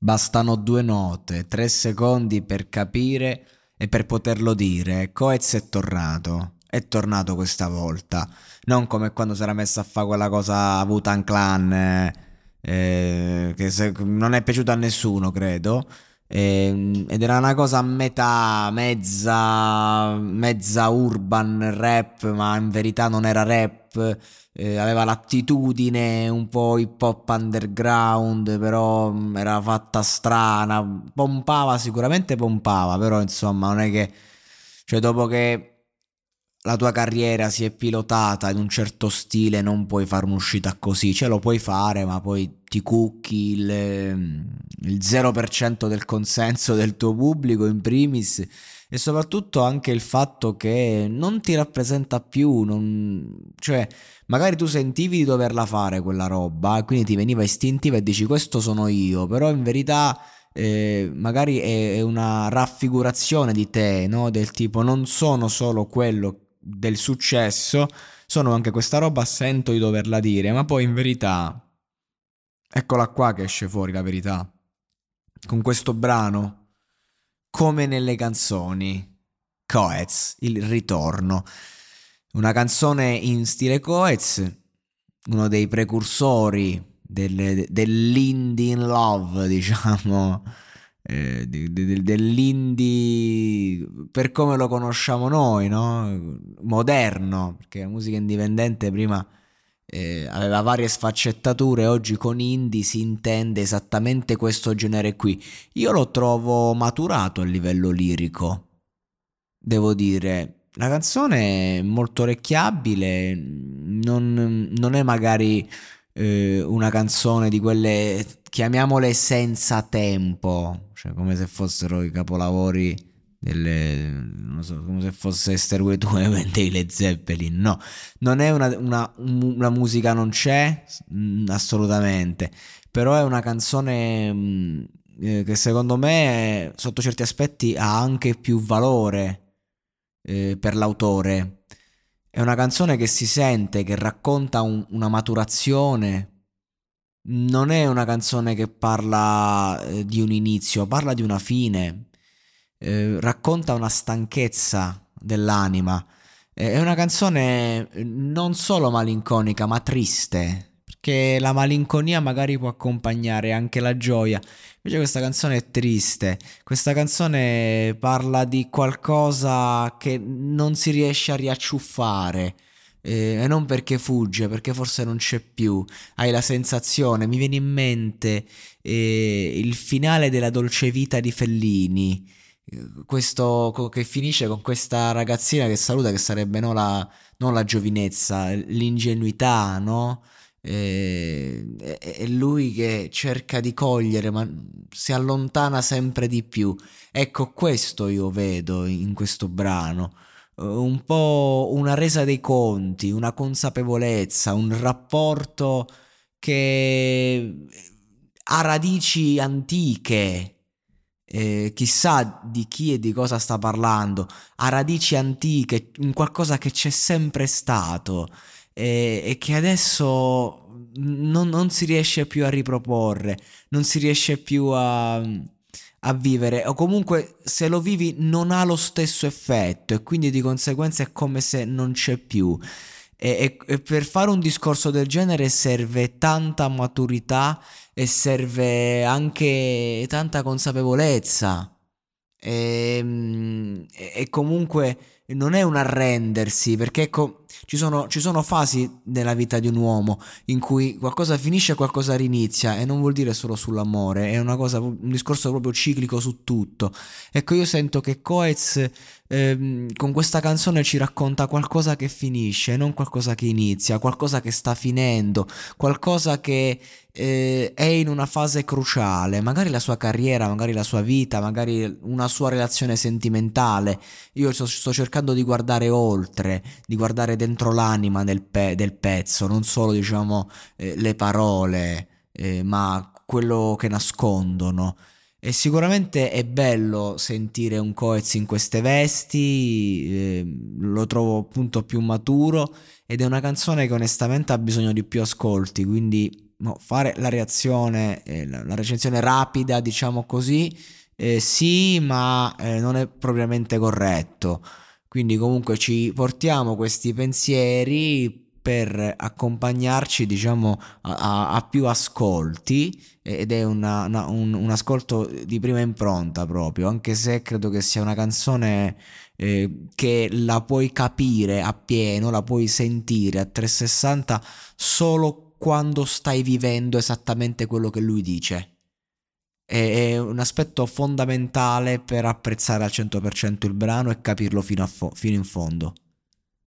Bastano due note, tre secondi per capire e per poterlo dire. Coez è tornato. È tornato questa volta. Non come quando si era messo a fare quella cosa Wutan Clan. Eh, eh, che se, non è piaciuto a nessuno, credo. Eh, ed era una cosa a metà, mezza, mezza urban rap, ma in verità non era rap eh, aveva l'attitudine un po' hip hop underground, però mm, era fatta strana, pompava sicuramente pompava, però insomma non è che cioè dopo che la tua carriera si è pilotata in un certo stile non puoi fare un'uscita così, ce lo puoi fare, ma poi ti cucchi il, il 0% del consenso del tuo pubblico in primis e soprattutto anche il fatto che non ti rappresenta più, non... cioè magari tu sentivi di doverla fare quella roba, quindi ti veniva istintiva e dici questo sono io, però in verità eh, magari è, è, una raffigurazione di te, no? del tipo non sono solo quello del successo, sono anche questa roba, sento di doverla dire, ma poi in verità, eccola qua che esce fuori la verità, con questo brano come nelle canzoni. Coez, il ritorno. Una canzone in stile Coez, uno dei precursori del, dell'indie in love, diciamo, eh, dell'indie per come lo conosciamo noi, no? Moderno, perché la musica indipendente prima eh, aveva varie sfaccettature, oggi con indie si intende esattamente questo genere qui. Io lo trovo maturato a livello lirico, devo dire. La canzone è molto orecchiabile, non, non è magari eh, una canzone di quelle, chiamiamole senza tempo, cioè come se fossero i capolavori delle, non so, come se fosse Stairway to Heaven dei Led Zeppelin. No, non è una, una, una musica, non c'è mm, assolutamente, però è una canzone mm, eh, che secondo me sotto certi aspetti ha anche più valore eh, per l'autore. È una canzone che si sente, che racconta un, una maturazione. Non è una canzone che parla eh, di un inizio, parla di una fine eh, racconta una stanchezza dell'anima. Eh, è una canzone eh, non solo malinconica, ma triste, perché la malinconia magari può accompagnare anche la gioia. Invece questa canzone è triste, questa canzone parla di qualcosa che non si riesce a riacciuffare. Eh, e non perché fugge, perché forse non c'è più. Hai la sensazione, mi viene in mente eh, il finale della dolce vita di Fellini questo che finisce con questa ragazzina che saluta che sarebbe non la, non la giovinezza, l'ingenuità, no? E, e, lui che cerca di cogliere ma si allontana sempre di più. Ecco, questo io vedo in questo brano. Un po' una resa dei conti, una consapevolezza, un rapporto che ha radici antiche, eh, chissà di chi e di cosa sta parlando, ha radici antiche, in qualcosa che c'è sempre stato eh, e che adesso non, non, si riesce più a riproporre, non si riesce più a, a vivere o comunque se lo vivi non ha lo stesso effetto e quindi di conseguenza è come se non c'è più. E, e, e, per fare un discorso del genere serve tanta maturità e serve anche tanta consapevolezza. E, e comunque non è un arrendersi, perché ecco, ci sono, ci sono, fasi nella vita di un uomo in cui qualcosa finisce e qualcosa rinizia e non vuol dire solo sull'amore, è una cosa, un discorso proprio ciclico su tutto. Ecco, io sento che Coez ehm, con questa canzone ci racconta qualcosa che finisce, non qualcosa che inizia, qualcosa che sta finendo, qualcosa che eh, è in una fase cruciale, magari la sua carriera, magari la sua vita, magari una sua relazione sentimentale. Io sto, sto cercando di guardare oltre, di guardare dentro l'anima del, pe- del pezzo, non solo diciamo eh, le parole, eh, ma quello che nascondono. E sicuramente è bello sentire un Coez in queste vesti, eh, lo trovo appunto più maturo ed è una canzone che onestamente ha bisogno di più ascolti, quindi no, fare la reazione, eh, la, la, recensione rapida, diciamo così, eh, sì, ma eh, non è propriamente corretto. Quindi comunque ci portiamo questi pensieri per accompagnarci diciamo a, a più ascolti ed è una, una, un, un, ascolto di prima impronta proprio anche se credo che sia una canzone eh, che la puoi capire appieno la puoi sentire a 360 solo quando stai vivendo esattamente quello che lui dice è un aspetto fondamentale per apprezzare al 100% il brano e capirlo fino, fo- fino in fondo